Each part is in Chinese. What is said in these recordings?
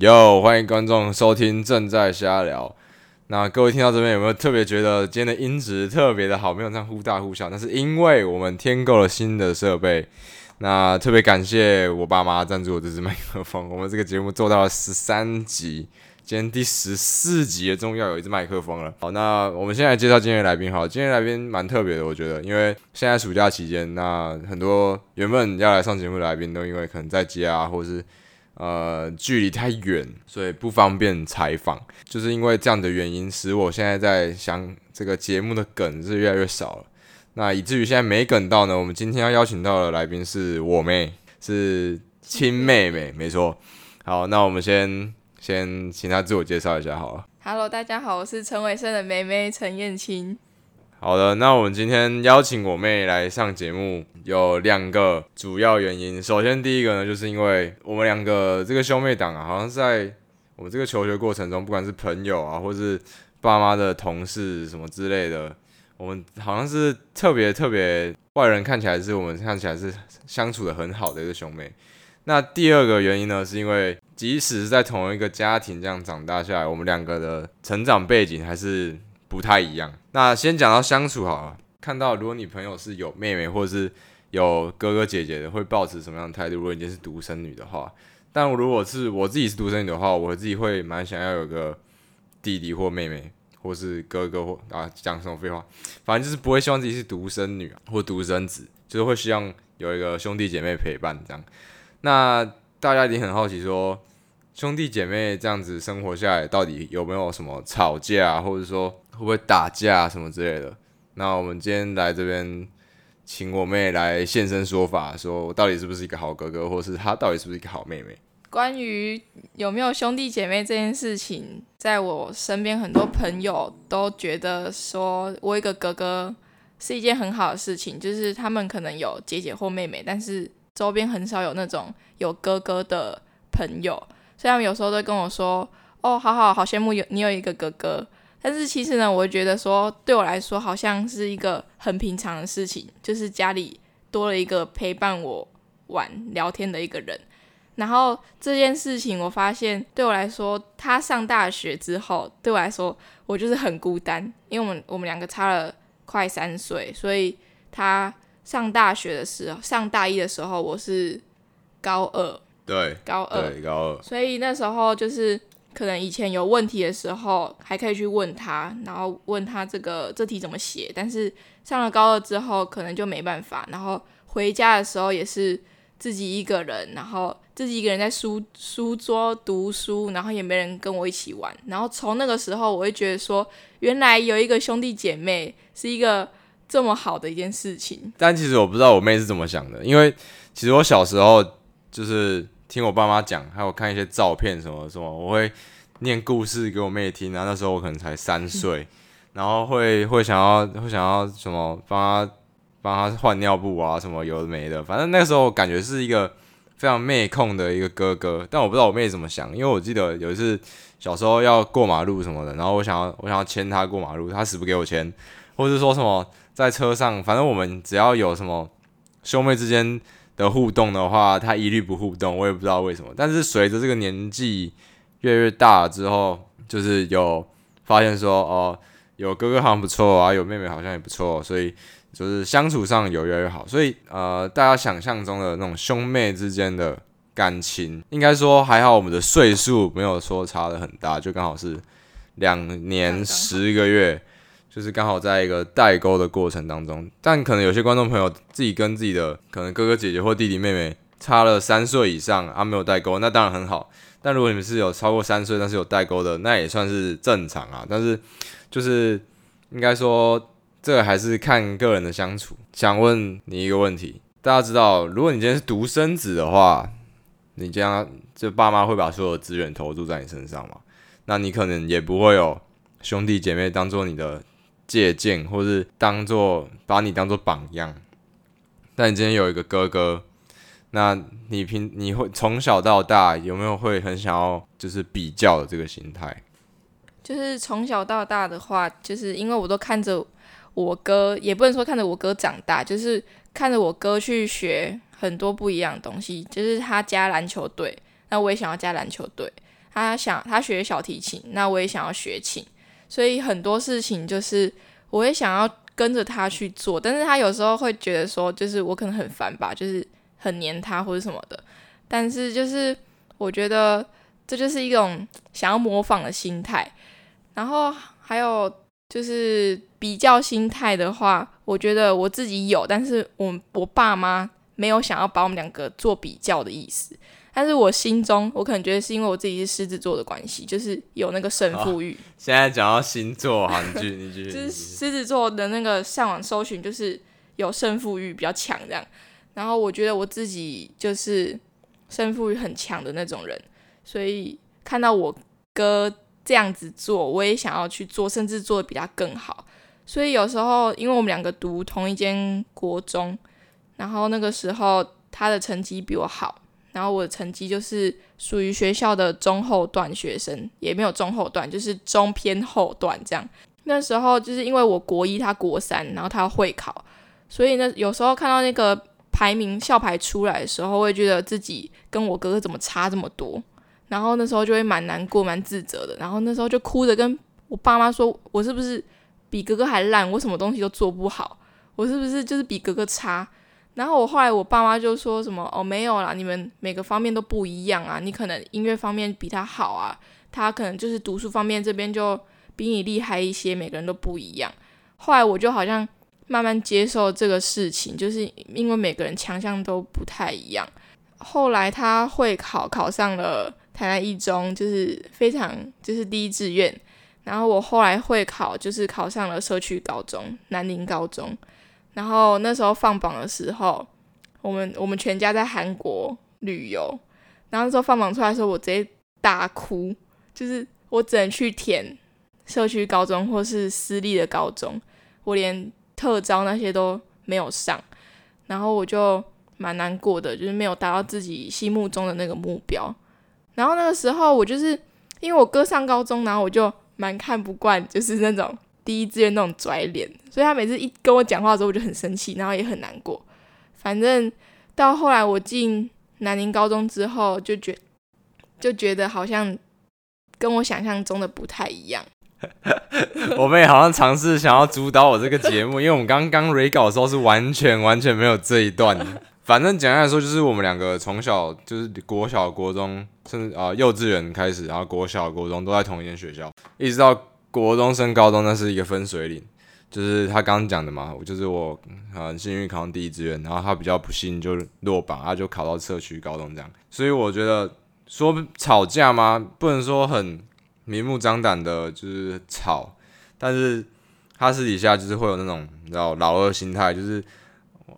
哟，欢迎观众收听正在瞎聊。那各位听到这边有没有特别觉得今天的音质特别的好？没有这样忽大忽小，那是因为我们添购了新的设备。那特别感谢我爸妈赞助我这支麦克风。我们这个节目做到了十三集，今天第十四集终于要有一支麦克风了。好，那我们现在介绍今天的来宾。好，今天来宾蛮特别的，我觉得，因为现在暑假期间，那很多原本要来上节目的来宾都因为可能在家啊，或是。呃，距离太远，所以不方便采访。就是因为这样的原因，使我现在在想这个节目的梗是越来越少了。那以至于现在没梗到呢。我们今天要邀请到的来宾是我妹，是亲妹妹，没错。好，那我们先先请她自我介绍一下好了。Hello，大家好，我是陈伟生的妹妹陈燕青。好的，那我们今天邀请我妹来上节目有两个主要原因。首先，第一个呢，就是因为我们两个这个兄妹档啊，好像是在我们这个求学过程中，不管是朋友啊，或是爸妈的同事什么之类的，我们好像是特别特别，外人看起来是我们看起来是相处的很好的一个兄妹。那第二个原因呢，是因为即使是在同一个家庭这样长大下来，我们两个的成长背景还是。不太一样。那先讲到相处好了。看到如果你朋友是有妹妹或者是有哥哥姐姐的，会抱持什么样的态度？如果你是独生女的话，但如果是我自己是独生女的话，我自己会蛮想要有个弟弟或妹妹，或是哥哥或啊，讲什么废话，反正就是不会希望自己是独生女或独生子，就是会希望有一个兄弟姐妹陪伴这样。那大家一定很好奇说，兄弟姐妹这样子生活下来，到底有没有什么吵架，啊或者说？会不会打架什么之类的？那我们今天来这边，请我妹来现身说法，说我到底是不是一个好哥哥，或是她到底是不是一个好妹妹？关于有没有兄弟姐妹这件事情，在我身边很多朋友都觉得说，我一个哥哥是一件很好的事情，就是他们可能有姐姐或妹妹，但是周边很少有那种有哥哥的朋友，所以他们有时候都跟我说：“哦，好好好羡慕有你有一个哥哥。”但是其实呢，我觉得说，对我来说好像是一个很平常的事情，就是家里多了一个陪伴我玩聊天的一个人。然后这件事情，我发现对我来说，他上大学之后，对我来说，我就是很孤单，因为我们我们两个差了快三岁，所以他上大学的时候，上大一的时候，我是高二，对，高二，对，高二，所以那时候就是。可能以前有问题的时候，还可以去问他，然后问他这个这题怎么写。但是上了高二之后，可能就没办法。然后回家的时候也是自己一个人，然后自己一个人在书书桌读书，然后也没人跟我一起玩。然后从那个时候，我会觉得说，原来有一个兄弟姐妹是一个这么好的一件事情。但其实我不知道我妹是怎么想的，因为其实我小时候就是。听我爸妈讲，还有看一些照片什么什么，我会念故事给我妹听啊。那时候我可能才三岁，然后会会想要会想要什么帮她帮她换尿布啊，什么有的没的。反正那时候我感觉是一个非常妹控的一个哥哥，但我不知道我妹怎么想，因为我记得有一次小时候要过马路什么的，然后我想要我想要牵她过马路，她死不给我牵，或者是说什么在车上，反正我们只要有什么兄妹之间。的互动的话，他一律不互动，我也不知道为什么。但是随着这个年纪越来越大之后，就是有发现说，哦，有哥哥好像不错啊，有妹妹好像也不错，所以就是相处上有越来越好。所以呃，大家想象中的那种兄妹之间的感情，应该说还好，我们的岁数没有说差的很大，就刚好是两年十个月。就是刚好在一个代沟的过程当中，但可能有些观众朋友自己跟自己的可能哥哥姐姐或弟弟妹妹差了三岁以上啊，没有代沟，那当然很好。但如果你们是有超过三岁但是有代沟的，那也算是正常啊。但是就是应该说这个还是看个人的相处。想问你一个问题，大家知道，如果你今天是独生子的话，你这样就爸妈会把所有资源投注在你身上吗？那你可能也不会有兄弟姐妹当做你的。借鉴，或是当做把你当做榜样。但你今天有一个哥哥，那你平你会从小到大有没有会很想要就是比较的这个心态？就是从小到大的话，就是因为我都看着我哥，也不能说看着我哥长大，就是看着我哥去学很多不一样的东西。就是他加篮球队，那我也想要加篮球队。他想他学小提琴，那我也想要学琴，所以很多事情就是我也想要跟着他去做，但是他有时候会觉得说，就是我可能很烦吧，就是很黏他或者什么的，但是就是我觉得这就是一种想要模仿的心态，然后还有就是比较心态的话，我觉得我自己有，但是我我爸妈。没有想要把我们两个做比较的意思，但是我心中，我可能觉得是因为我自己是狮子座的关系，就是有那个胜负欲。现在讲到星座，哈，你继续，就是狮子座的那个上网搜寻，就是有胜负欲比较强这样。然后我觉得我自己就是胜负欲很强的那种人，所以看到我哥这样子做，我也想要去做，甚至做的比他更好。所以有时候，因为我们两个读同一间国中。然后那个时候他的成绩比我好，然后我的成绩就是属于学校的中后段学生，也没有中后段，就是中偏后段这样。那时候就是因为我国一，他国三，然后他会考，所以呢，有时候看到那个排名校排出来的时候，会觉得自己跟我哥哥怎么差这么多，然后那时候就会蛮难过、蛮自责的，然后那时候就哭着跟我爸妈说：“我是不是比哥哥还烂？我什么东西都做不好？我是不是就是比哥哥差？”然后我后来我爸妈就说什么哦，没有啦，你们每个方面都不一样啊，你可能音乐方面比他好啊，他可能就是读书方面这边就比你厉害一些，每个人都不一样。后来我就好像慢慢接受这个事情，就是因为每个人强项都不太一样。后来他会考考上了台南一中，就是非常就是第一志愿。然后我后来会考就是考上了社区高中南宁高中。然后那时候放榜的时候，我们我们全家在韩国旅游，然后那时候放榜出来的时候，我直接大哭，就是我只能去填社区高中或是私立的高中，我连特招那些都没有上，然后我就蛮难过的，就是没有达到自己心目中的那个目标。然后那个时候我就是因为我哥上高中，然后我就蛮看不惯，就是那种。第一志愿那种拽脸，所以他每次一跟我讲话的时候，我就很生气，然后也很难过。反正到后来我进南宁高中之后，就觉就觉得好像跟我想象中的不太一样。我们也好像尝试想要主导我这个节目，因为我们刚刚 re 稿的时候是完全完全没有这一段的。反正简单来说，就是我们两个从小就是国小、国中，甚至啊、幼稚园开始，然后国小、国中都在同一间学校，一直到。国中升高中，那是一个分水岭，就是他刚刚讲的嘛，就是我很幸运考上第一志愿，然后他比较不幸就落榜，他就考到社区高中这样。所以我觉得说吵架吗？不能说很明目张胆的，就是吵，但是他私底下就是会有那种你知道老二心态，就是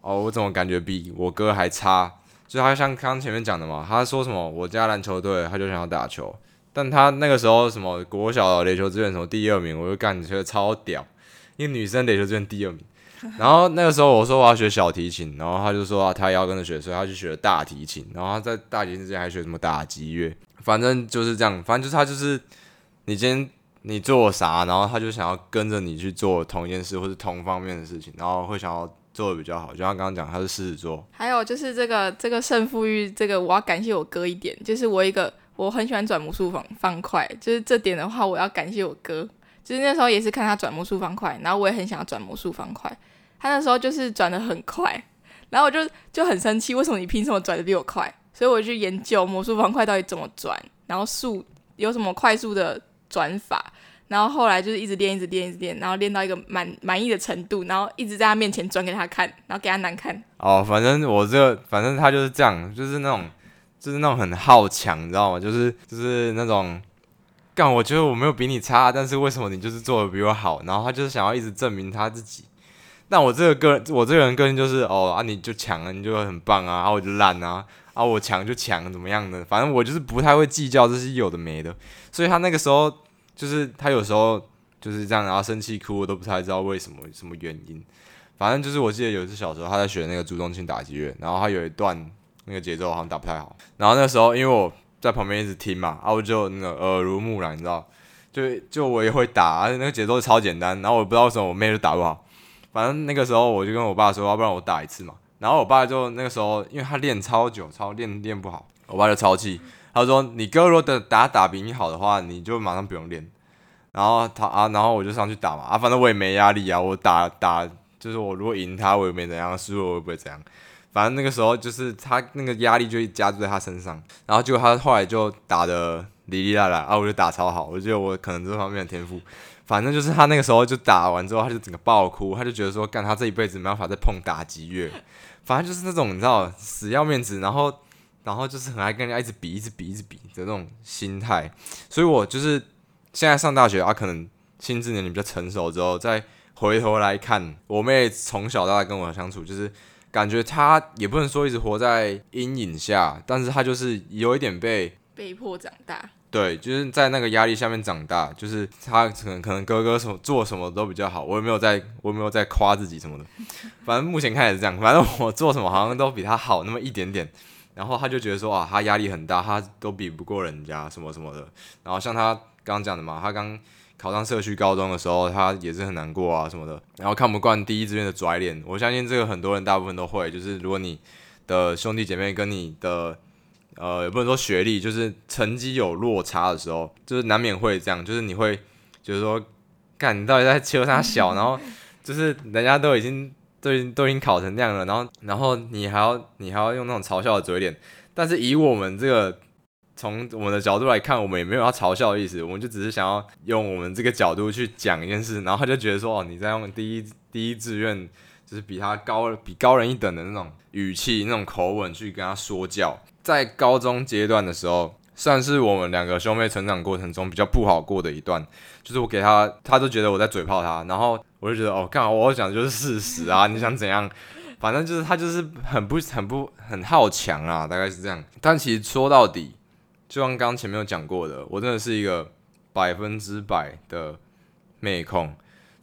哦，我怎么感觉比我哥还差？就他像刚刚前面讲的嘛，他说什么我家篮球队，他就想要打球。但他那个时候什么国小垒球志愿什么第二名，我就感觉超屌，因为女生垒球志愿第二名。然后那个时候我说我要学小提琴，然后他就说他也要跟着学，所以他就学了大提琴。然后他在大提琴之前还学什么打击乐，反正就是这样，反正就是他就是你今天你做啥，然后他就想要跟着你去做同一件事或是同方面的事情，然后会想要做的比较好。就像刚刚讲，他是狮子座。还有就是这个这个胜负欲，这个我要感谢我哥一点，就是我一个。我很喜欢转魔术方方块，就是这点的话，我要感谢我哥。就是那时候也是看他转魔术方块，然后我也很想要转魔术方块。他那时候就是转得很快，然后我就就很生气，为什么你凭什么转得比我快？所以我去研究魔术方块到底怎么转，然后速有什么快速的转法。然后后来就是一直练，一直练，一直练，然后练到一个满满意的程度，然后一直在他面前转给他看，然后给他难看。哦，反正我这个，反正他就是这样，就是那种。就是那种很好强，你知道吗？就是就是那种，干，我觉得我没有比你差，但是为什么你就是做的比我好？然后他就是想要一直证明他自己。但我这个个人，我这个人个性就是，哦啊，你就强了，你就很棒啊，啊我就烂啊，啊我强就强，怎么样的？反正我就是不太会计较这些有的没的。所以他那个时候，就是他有时候就是这样，然后生气哭，我都不太知道为什么什么原因。反正就是我记得有一次小时候他在学那个朱宗庆打击乐，然后他有一段。那个节奏好像打不太好，然后那时候因为我在旁边一直听嘛，啊我就那个耳濡目染，你知道，就就我也会打，而且那个节奏超简单，然后我不知道为什么我妹就打不好，反正那个时候我就跟我爸说，要不然我打一次嘛，然后我爸就那个时候因为他练超久，超练练不好，我爸就超气，他说你哥如果打打比你好的话，你就马上不用练。然后他啊，然后我就上去打嘛，啊，反正我也没压力啊，我打打就是我如果赢他，我也没怎样，输了我也不会怎样。反正那个时候就是他那个压力就加注在他身上，然后结果他后来就打得哩哩啦啦，啊，我就打超好，我觉得我可能这方面的天赋。反正就是他那个时候就打完之后，他就整个爆哭，他就觉得说，干他这一辈子没办法再碰打击乐，反正就是那种你知道死要面子，然后然后就是很爱跟人家一直比，一直比，一直比的这种心态。所以我就是现在上大学啊，可能心智年龄比较成熟之后，再回头来看，我妹从小到大跟我相处，就是感觉他也不能说一直活在阴影下，但是他就是有一点被被迫长大。对，就是在那个压力下面长大，就是他可能可能哥哥什么做什么都比较好，我也没有在，我也没有在夸自己什么的，反正目前看也是这样，反正我做什么好像都比他好那么一点点，然后他就觉得说啊，他压力很大，他都比不过人家什么什么的，然后像他刚刚讲的嘛，他刚考上社区高中的时候，他也是很难过啊什么的，然后看不惯第一志愿的拽脸，我相信这个很多人大部分都会，就是如果你的兄弟姐妹跟你的。呃，也不能说学历，就是成绩有落差的时候，就是难免会这样，就是你会就是说，看你到底在求他小，然后就是人家都已经都已经都已经考成那样了，然后然后你还要你还要用那种嘲笑的嘴脸，但是以我们这个从我们的角度来看，我们也没有要嘲笑的意思，我们就只是想要用我们这个角度去讲一件事，然后他就觉得说，哦，你在用第一第一志愿，就是比他高比高人一等的那种语气、那种口吻去跟他说教。在高中阶段的时候，算是我们两个兄妹成长过程中比较不好过的一段。就是我给他，他都觉得我在嘴炮他，然后我就觉得哦，干嘛我讲的就是事实啊，你想怎样？反正就是他就是很不很不很好强啊，大概是这样。但其实说到底，就像刚前面有讲过的，我真的是一个百分之百的妹控，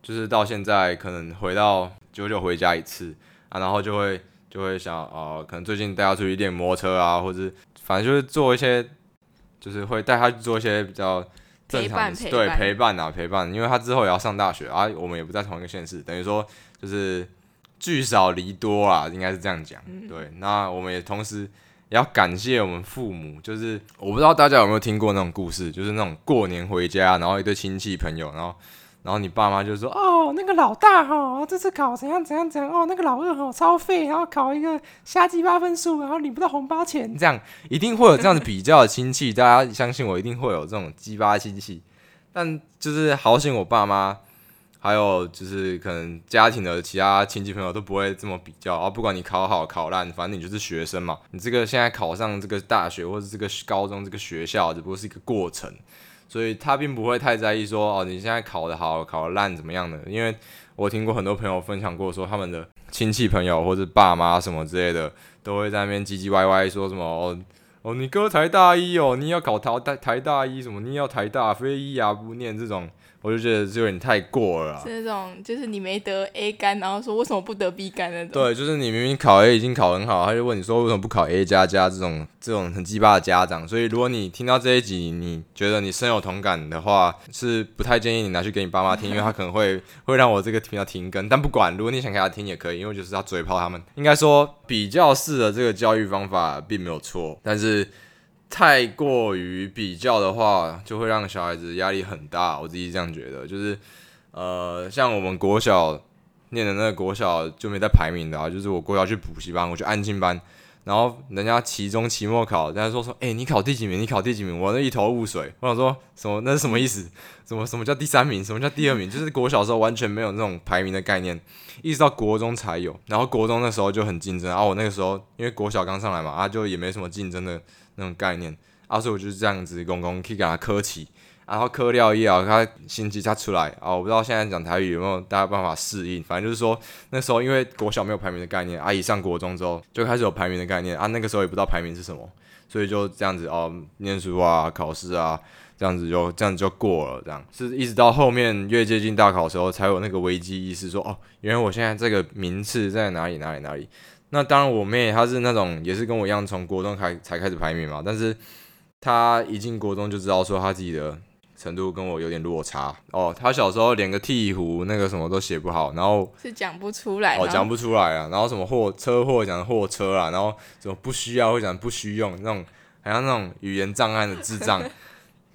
就是到现在可能回到久久回家一次啊，然后就会。就会想哦、呃，可能最近带他出去练摩托车啊，或者反正就是做一些，就是会带他去做一些比较正常的，对，陪伴啊陪伴，因为他之后也要上大学啊，我们也不在同一个县市，等于说就是聚少离多啊，应该是这样讲。嗯、对，那我们也同时也要感谢我们父母，就是我不知道大家有没有听过那种故事，就是那种过年回家，然后一堆亲戚朋友，然后。然后你爸妈就说：“哦，那个老大哈、哦，这次考怎样怎样怎样哦，那个老二哈、哦、超废，然后考一个瞎鸡巴分数，然后领不到红包钱，这样一定会有这样子比较的亲戚，大家相信我，一定会有这种鸡巴亲戚。但就是好险，我爸妈还有就是可能家庭的其他亲戚朋友都不会这么比较啊。不管你考好考烂，反正你就是学生嘛。你这个现在考上这个大学或者这个高中这个学校，只不过是一个过程。”所以他并不会太在意说哦，你现在考得好，考得烂怎么样的？因为我听过很多朋友分享过，说他们的亲戚朋友或者爸妈什么之类的，都会在那边唧唧歪歪说什么哦哦，你哥台大一哦，你要考台台台大一什么？你要台大非一啊不念这种。我就觉得这有点太过了，是那种就是你没得 A 肝，然后说为什么不得 B 肝那种。对，就是你明明考 A 已经考很好，他就问你说为什么不考 A 加加这种这种很鸡巴的家长。所以如果你听到这一集，你觉得你深有同感的话，是不太建议你拿去给你爸妈听，因为他可能会会让我这个频道停更。但不管，如果你想给他听也可以，因为就是要嘴炮他们。应该说比较式的这个教育方法并没有错，但是。太过于比较的话，就会让小孩子压力很大。我自己这样觉得，就是，呃，像我们国小念的那个国小就没在排名的啊，就是我国小去补习班，我去安静班，然后人家期中、期末考，人家说说，诶、你考第几名？你考第几名？我那一头雾水。我想说什么？那是什么意思？什么什么叫第三名？什么叫第二名？就是国小时候完全没有那种排名的概念，一直到国中才有。然后国中那时候就很竞争，然后我那个时候因为国小刚上来嘛，啊，就也没什么竞争的。那种概念，啊，所以我就是这样子，公公可以给他磕起，然后磕掉以后，他心机他出来。啊，我不知道现在讲台语有没有大家办法适应，反正就是说那时候因为国小没有排名的概念，啊，一上国中之后就开始有排名的概念，啊，那个时候也不知道排名是什么，所以就这样子哦，念书啊，考试啊，这样子就这样子就过了，这样。是一直到后面越接近大考的时候，才有那个危机意识，说哦，原来我现在这个名次在哪里哪里哪里。那当然，我妹她是那种也是跟我一样从国中开才开始排名嘛，但是她一进国中就知道说她自己的程度跟我有点落差哦。她小时候连个鹈鹕那个什么都写不好，然后是讲不出来哦，讲不出来啊。然后什么货车祸讲货车啊，然后什么不需要会讲不需用那种好像那种语言障碍的智障。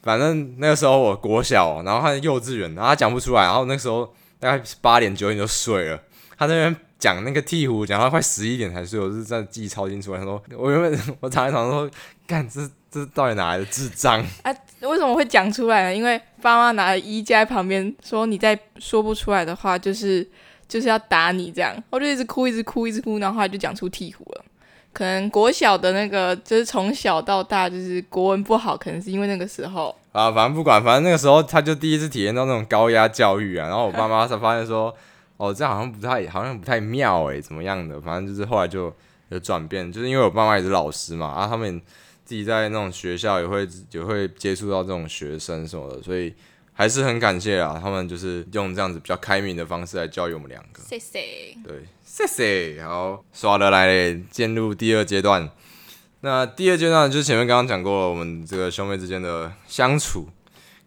反正那个时候我国小，然后他幼稚园，然后她讲不出来，然后那时候大概八点九点就睡了。她那边讲那个鹈鹕，讲到快十一点才睡，我是在记忆超清楚。他说我原本 我躺在床上说，干这这到底哪来的智障？啊，为什么会讲出来呢？因为爸妈拿着衣架在旁边说，你再说不出来的话，就是就是要打你这样。我就一直哭，一直哭，一直哭，然后后来就讲出鹈鹕了。可能国小的那个，就是从小到大就是国文不好，可能是因为那个时候啊，反正不管，反正那个时候他就第一次体验到那种高压教育啊，然后我爸妈才发现说，哦，这样好像不太，好像不太妙诶，怎么样的？反正就是后来就有转变，就是因为我爸妈也是老师嘛，啊，他们自己在那种学校也会也会接触到这种学生什么的，所以还是很感谢啊，他们就是用这样子比较开明的方式来教育我们两个。谢谢。对。谢谢，好，刷的来嘞，进入第二阶段。那第二阶段就是前面刚刚讲过了，我们这个兄妹之间的相处，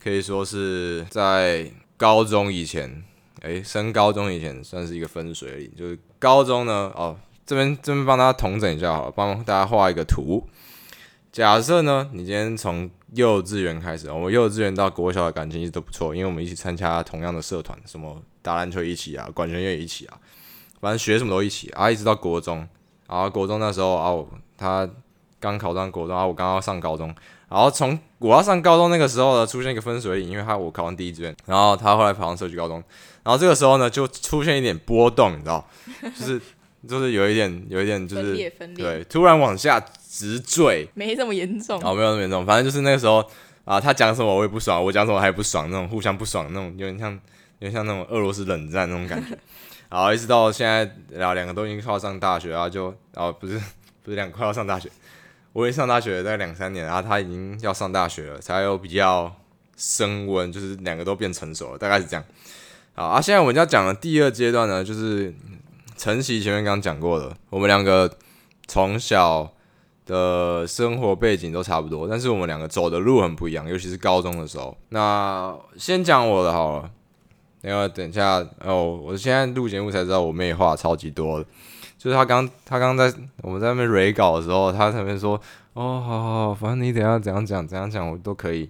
可以说是在高中以前，诶、升高中以前算是一个分水岭。就是高中呢，哦，这边这边帮大家统整一下好了，帮大家画一个图。假设呢，你今天从幼稚园开始，我们幼稚园到国小的感情一直都不错，因为我们一起参加同样的社团，什么打篮球一起啊，管弦乐一起啊。反正学什么都一起啊，一直到国中，然后国中那时候啊，他刚考上国中，然后我刚刚上高中，然后从我要上高中那个时候呢，出现一个分水岭，因为他我考上第一志愿，然后他后来考上社区高中，然后这个时候呢就出现一点波动，你知道，就是就是有一点有一点就是分裂分裂对，突然往下直坠，没这么严重，哦，没有那么严重，反正就是那个时候啊，他讲什么我也不爽，我讲什么他也不爽，那种互相不爽那种，有点像有点像那种俄罗斯冷战那种感觉。然后一直到现在，然后两个都已经快要上大学，然后就，然后不是不是两个快要上大学，我也上大学大概两三年，然后他已经要上大学了，才有比较升温，就是两个都变成熟了，大概是这样。好啊，现在我们要讲的第二阶段呢，就是晨曦前面刚刚讲过的，我们两个从小的生活背景都差不多，但是我们两个走的路很不一样，尤其是高中的时候。那先讲我的好了。因为等一下哦，我现在录节目才知道我妹话超级多，就是他刚他刚在我们在那边 re 稿的时候，他在那边说哦，好好好，反正你等下怎样讲怎样讲我都可以。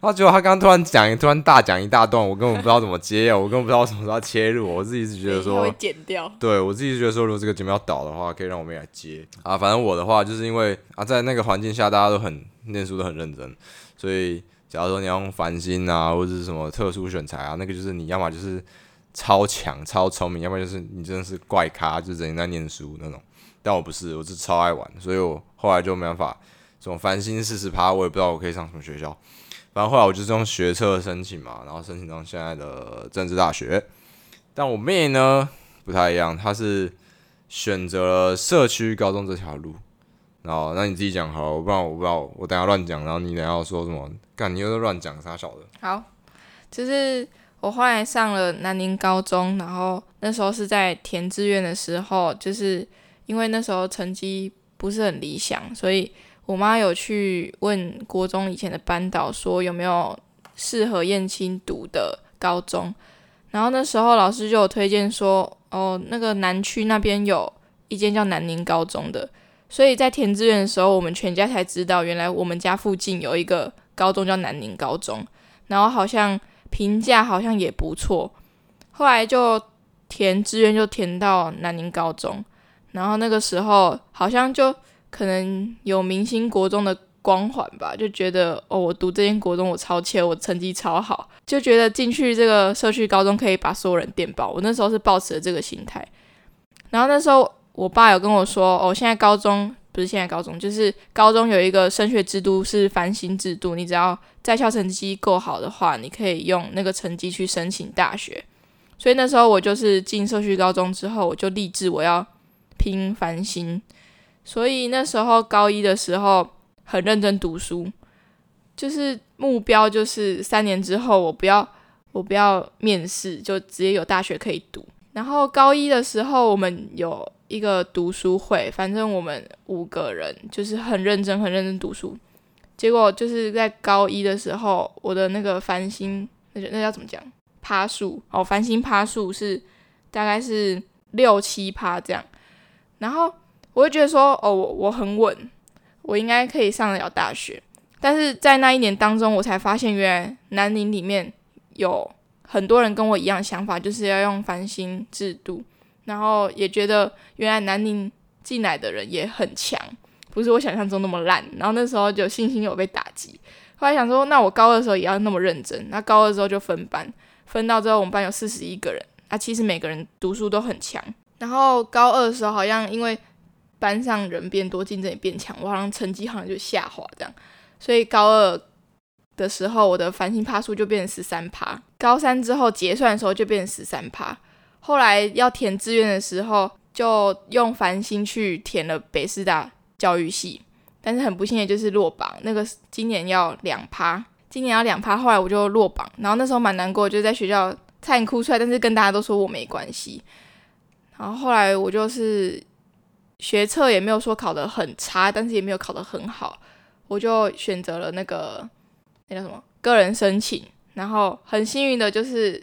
然后结果他刚突然讲一突然大讲一大段，我根本不知道怎么接，我根本不知道什么时候要切入。我自己是觉得说，会剪掉。对我自己是觉得说，如果这个节目要倒的话，可以让我妹来接啊。反正我的话就是因为啊，在那个环境下，大家都很念书都很认真，所以。假如说你要用繁星啊，或者是什么特殊选材啊，那个就是你要么就是超强超聪明，要不然就是你真的是怪咖，就整天在念书那种。但我不是，我是超爱玩，所以我后来就没办法。这种繁星四十趴，我也不知道我可以上什么学校。反正后来我就是用学测申请嘛，然后申请到现在的政治大学。但我妹呢不太一样，她是选择了社区高中这条路。然后，那你自己讲好了，我不知道，我不知道，我等下乱讲，然后你等下说什么？干，你又在乱讲啥小的？好，就是我后来上了南宁高中，然后那时候是在填志愿的时候，就是因为那时候成绩不是很理想，所以我妈有去问国中以前的班导说有没有适合燕青读的高中，然后那时候老师就有推荐说，哦，那个南区那边有一间叫南宁高中的。所以在填志愿的时候，我们全家才知道，原来我们家附近有一个高中叫南宁高中，然后好像评价好像也不错。后来就填志愿就填到南宁高中，然后那个时候好像就可能有明星国中的光环吧，就觉得哦，我读这间国中我超切，我成绩超好，就觉得进去这个社区高中可以把所有人电爆。我那时候是抱持了这个心态，然后那时候。我爸有跟我说，哦，现在高中不是现在高中，就是高中有一个升学制度是繁星制度，你只要在校成绩够好的话，你可以用那个成绩去申请大学。所以那时候我就是进社区高中之后，我就立志我要拼繁星。所以那时候高一的时候很认真读书，就是目标就是三年之后我不要我不要面试，就直接有大学可以读。然后高一的时候我们有。一个读书会，反正我们五个人就是很认真、很认真读书。结果就是在高一的时候，我的那个繁星，那那叫怎么讲？趴数哦，繁星趴数是大概是六七趴这样。然后我就觉得说，哦，我我很稳，我应该可以上得了大学。但是在那一年当中，我才发现原来南宁里面有很多人跟我一样想法，就是要用繁星制度，然后也觉得原来南宁进来的人也很强，不是我想象中那么烂。然后那时候就信心有被打击。后来想说，那我高二的时候也要那么认真。那高二之后就分班，分到之后我们班有四十一个人，啊，其实每个人读书都很强。然后高二的时候好像因为班上人变多，竞争也变强，我好像成绩好像就下滑这样。所以高二的时候，我的繁星趴数就变成十三趴。高三之后结算的时候就变成十三趴。后来要填志愿的时候，就用繁星去填了北师大教育系。但是很不幸的就是落榜。那个今年要两趴，今年要两趴。后来我就落榜，然后那时候蛮难过，就在学校差点哭出来。但是跟大家都说我没关系。然后后来我就是学测也没有说考得很差，但是也没有考得很好。我就选择了那个那叫什么个人申请，然后很幸运的就是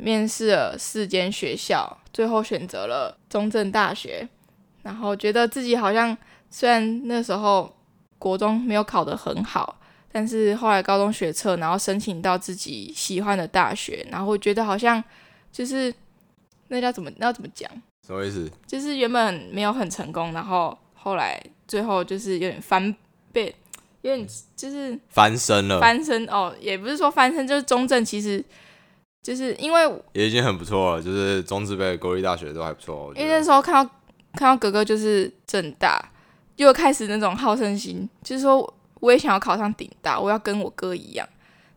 面试了四间学校，最后选择了中正大学，然后觉得自己好像虽然那时候国中没有考得很好，但是后来高中学测，然后申请到自己喜欢的大学，然后我觉得好像就是那叫怎么那要怎么讲？什么意思？就是原本没有很成功，然后后来最后就是有点翻。倍，有点就是翻身了，翻身哦，也不是说翻身，就是中正，其实就是因为也已经很不错了，就是中字辈国立大学都还不错。因为那时候看到看到哥哥就是正大，又开始那种好胜心，就是说我也想要考上顶大，我要跟我哥一样。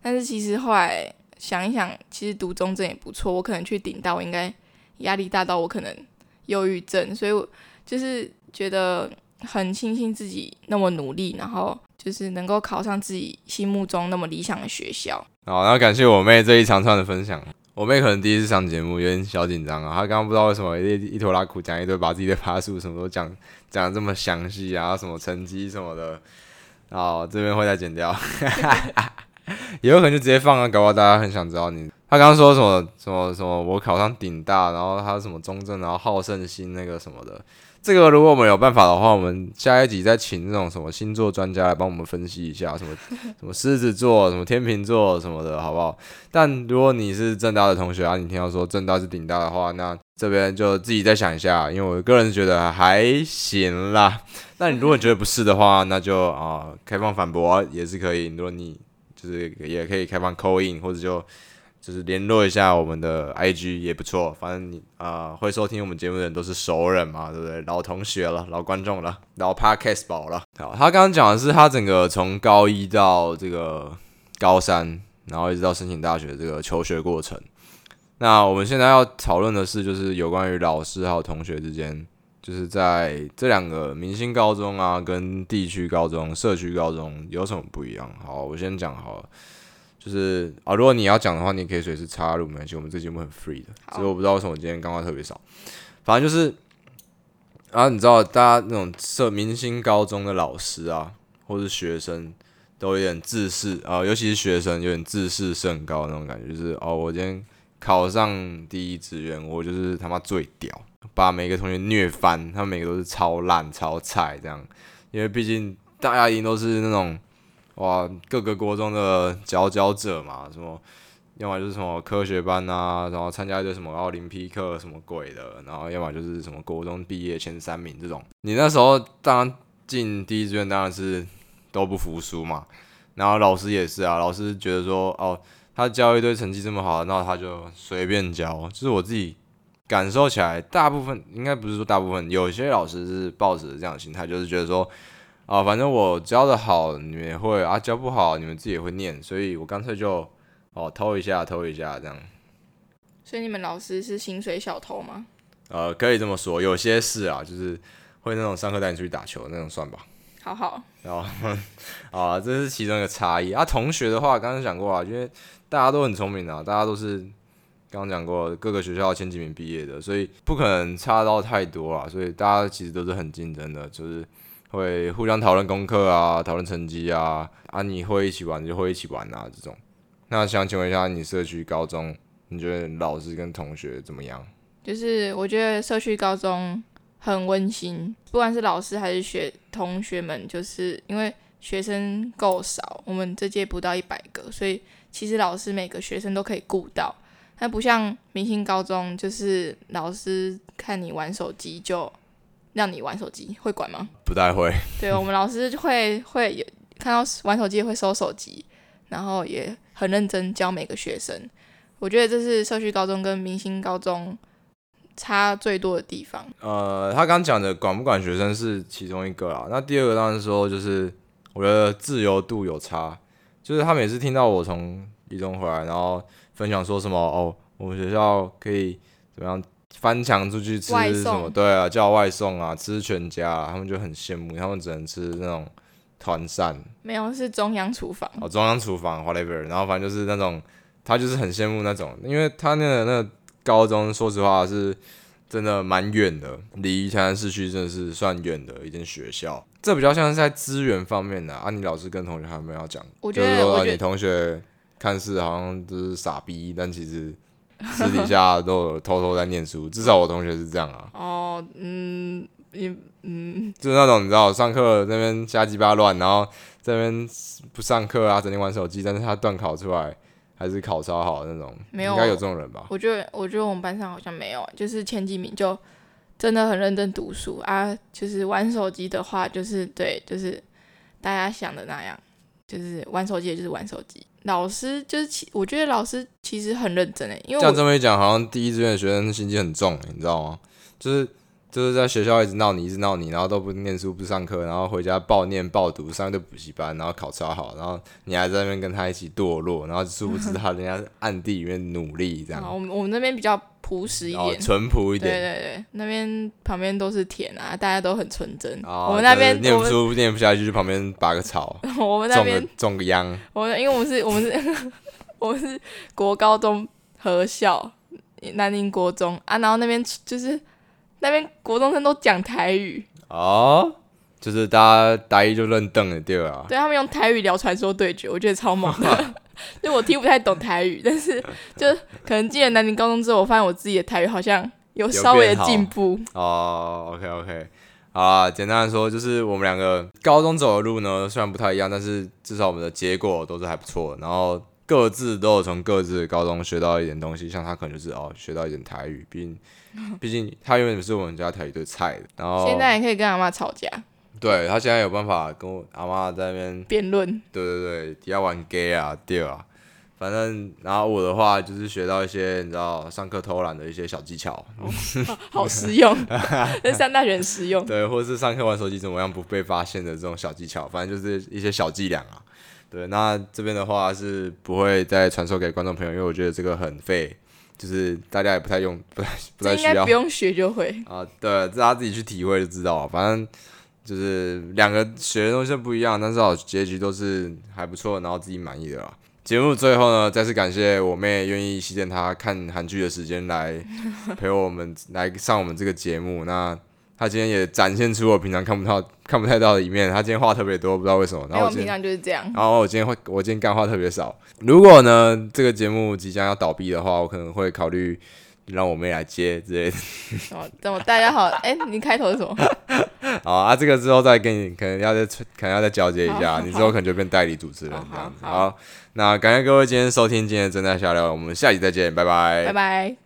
但是其实后来想一想，其实读中正也不错，我可能去顶大，我应该压力大到我可能忧郁症，所以我就是觉得。很庆幸自己那么努力，然后就是能够考上自己心目中那么理想的学校。好，然后感谢我妹这一长串的分享。我妹可能第一次上节目，有点小紧张啊。她刚刚不知道为什么一一拖拉苦讲一堆，把自己的爬树什么都讲讲得这么详细啊，什么成绩什么的。好，这边会再剪掉，也有可能就直接放啊，搞不好大家很想知道你。她刚刚说什么什么什么，我考上顶大，然后她什么中正，然后好胜心那个什么的。这个如果我们有办法的话，我们下一集再请那种什么星座专家来帮我们分析一下，什么 什么狮子座、什么天秤座什么的，好不好？但如果你是正大的同学啊，你听到说正大是顶大的话，那这边就自己再想一下，因为我个人觉得还行啦。那你如果觉得不是的话，那就啊、呃、开放反驳也是可以。如果你就是也可以开放 call in 或者就。就是联络一下我们的 IG 也不错，反正你啊、呃、会收听我们节目的人都是熟人嘛，对不对？老同学了，老观众了，老 Podcast 宝了。好，他刚刚讲的是他整个从高一到这个高三，然后一直到申请大学这个求学过程。那我们现在要讨论的是，就是有关于老师还有同学之间，就是在这两个明星高中啊，跟地区高中、社区高中有什么不一样？好，我先讲好了。就是啊，如果你要讲的话，你可以随时插入，没关系，我们这节目很 free 的。所以我不知道为什么我今天刚刚特别少，反正就是啊，你知道，大家那种设明星高中的老师啊，或是学生，都有点自视啊，尤其是学生，有点自视甚高那种感觉，就是哦，我今天考上第一志愿，我就是他妈最屌，把每个同学虐翻，他们每个都是超烂、超菜这样，因为毕竟大家一定都是那种。哇，各个国中的佼佼者嘛，什么，要么就是什么科学班啊，然后参加一堆什么奥林匹克什么鬼的，然后要么就是什么国中毕业前三名这种。你那时候当然进第一志愿当然是都不服输嘛，然后老师也是啊，老师觉得说哦，他教一堆成绩这么好，那他就随便教。就是我自己感受起来，大部分应该不是说大部分，有些老师是抱着这样的心态，就是觉得说。啊，反正我教的好，你们也会啊；教不好，你们自己也会念。所以我干脆就哦偷一下，偷一下这样。所以你们老师是薪水小偷吗？呃，可以这么说，有些是啊，就是会那种上课带你出去打球那种，算吧。好好。然后啊，这是其中一个差异啊。同学的话，刚刚讲过啊，因为大家都很聪明啊，大家都是刚刚讲过各个学校前几名毕业的，所以不可能差到太多啊。所以大家其实都是很竞争的，就是。会互相讨论功课啊，讨论成绩啊，啊，你会一起玩就会一起玩啊，这种。那想请问一下，你社区高中，你觉得老师跟同学怎么样？就是我觉得社区高中很温馨。不管是老师还是学同学们，就是因为学生够少，我们这届不到一百个，所以其实老师每个学生都可以顾到。但不像明星高中，就是老师看你玩手机就让你玩手机，会管吗？不太会。对，我们老师就会会有看到玩手机会收手机，然后也很认真教每个学生。我觉得这是社区高中跟明星高中差最多的地方。呃，他刚讲的管不管学生是其中一个啦，那第二个当然说就是我觉得自由度有差，就是他每次听到我从一中回来，然后分享说什么哦，我们学校可以怎么样翻墙出去吃什么？对啊，叫外送啊，吃全家啊，他们就很羡慕，他们只能吃那种团膳。没有，是中央厨房。哦，中央厨房，whatever，然后反正就是那种。他就是很羡慕那种，因为他那个那个高中，说实话是真的蛮远的，离台南市区真的是算远的一间学校。这比较像是在资源方面的啊。啊你老师跟同学还没有讲，我觉得，就是说你同学看似好像都是傻逼，但其实 私底下都有偷偷在念书。至少我同学是这样啊。哦，嗯，也嗯，就是那种你知道，上课那边瞎鸡巴乱，然后这边不上课啊，整天玩手机，但是他段考出来。还是考超好的那种，没有，应该有这种人吧？我觉得，我觉得我们班上好像没有，就是前几名就真的很认真读书啊。就是玩手机的话，就是对，就是大家想的那样，就是玩手机也就是玩手机。老师就是其，我觉得老师其实很认真诶，因为像这么一讲，好像第一志愿学生心机很重，你知道吗？就是。就是在学校一直闹你，一直闹你，然后都不念书、不上课，然后回家暴念暴读，上一堆补习班，然后考超好，然后你还在那边跟他一起堕落，然后殊不知他 人家暗地里面努力这样。我们我们那边比较朴实一点，淳朴一点。对对对，那边旁边都是田啊，大家都很纯真。哦、我们那边念不书、念不下去，就旁边拔个草。我们那边种个种个秧。我们因为我们是我们是 我们是国高中合校，南宁国中啊，然后那边就是。那边国中生都讲台语哦，就是大家大一就认凳了，对吧？对，他们用台语聊传说对决，我觉得超猛的。就我听不太懂台语，但是就可能进了南宁高中之后，我发现我自己的台语好像有稍微的进步哦。OK OK，好啊，简单的说，就是我们两个高中走的路呢，虽然不太一样，但是至少我们的结果都是还不错。然后各自都有从各自的高中学到一点东西，像他可能就是哦，学到一点台语，毕竟。毕竟他原本不是我们家台语队菜的，然后现在也可以跟阿妈吵架。对，他现在有办法跟我阿妈在那边辩论。对对对，底下玩 gay 啊，对啊。反正然后我的话就是学到一些你知道上课偷懒的一些小技巧，哦、好实用，那三大学很实用。对，或者是上课玩手机怎么样不被发现的这种小技巧，反正就是一些小伎俩啊。对，那这边的话是不会再传授给观众朋友，因为我觉得这个很废。就是大家也不太用，不 太不太需要，不用学就会啊。对，大家自己去体会就知道了。反正就是两个学的东西不一样，但是好结局都是还不错，然后自己满意的啦。节目最后呢，再次感谢我妹愿意牺牲她看韩剧的时间来陪我们来上我们这个节目。那。他今天也展现出我平常看不到、看不太到的一面。他今天话特别多，不知道为什么。然后我平常就是这样。然后我今天会，我今天干话特别少。如果呢，这个节目即将要倒闭的话，我可能会考虑让我妹来接之类的。哦，等我大家好，哎、欸，你开头是什么？好啊，这个之后再跟你，可能要再可能要再交接一下。你之后可能就变代理主持人这样子。好，好，好，那感谢各位今天收听今天的真在瞎聊，我们下集再见，拜拜。拜拜。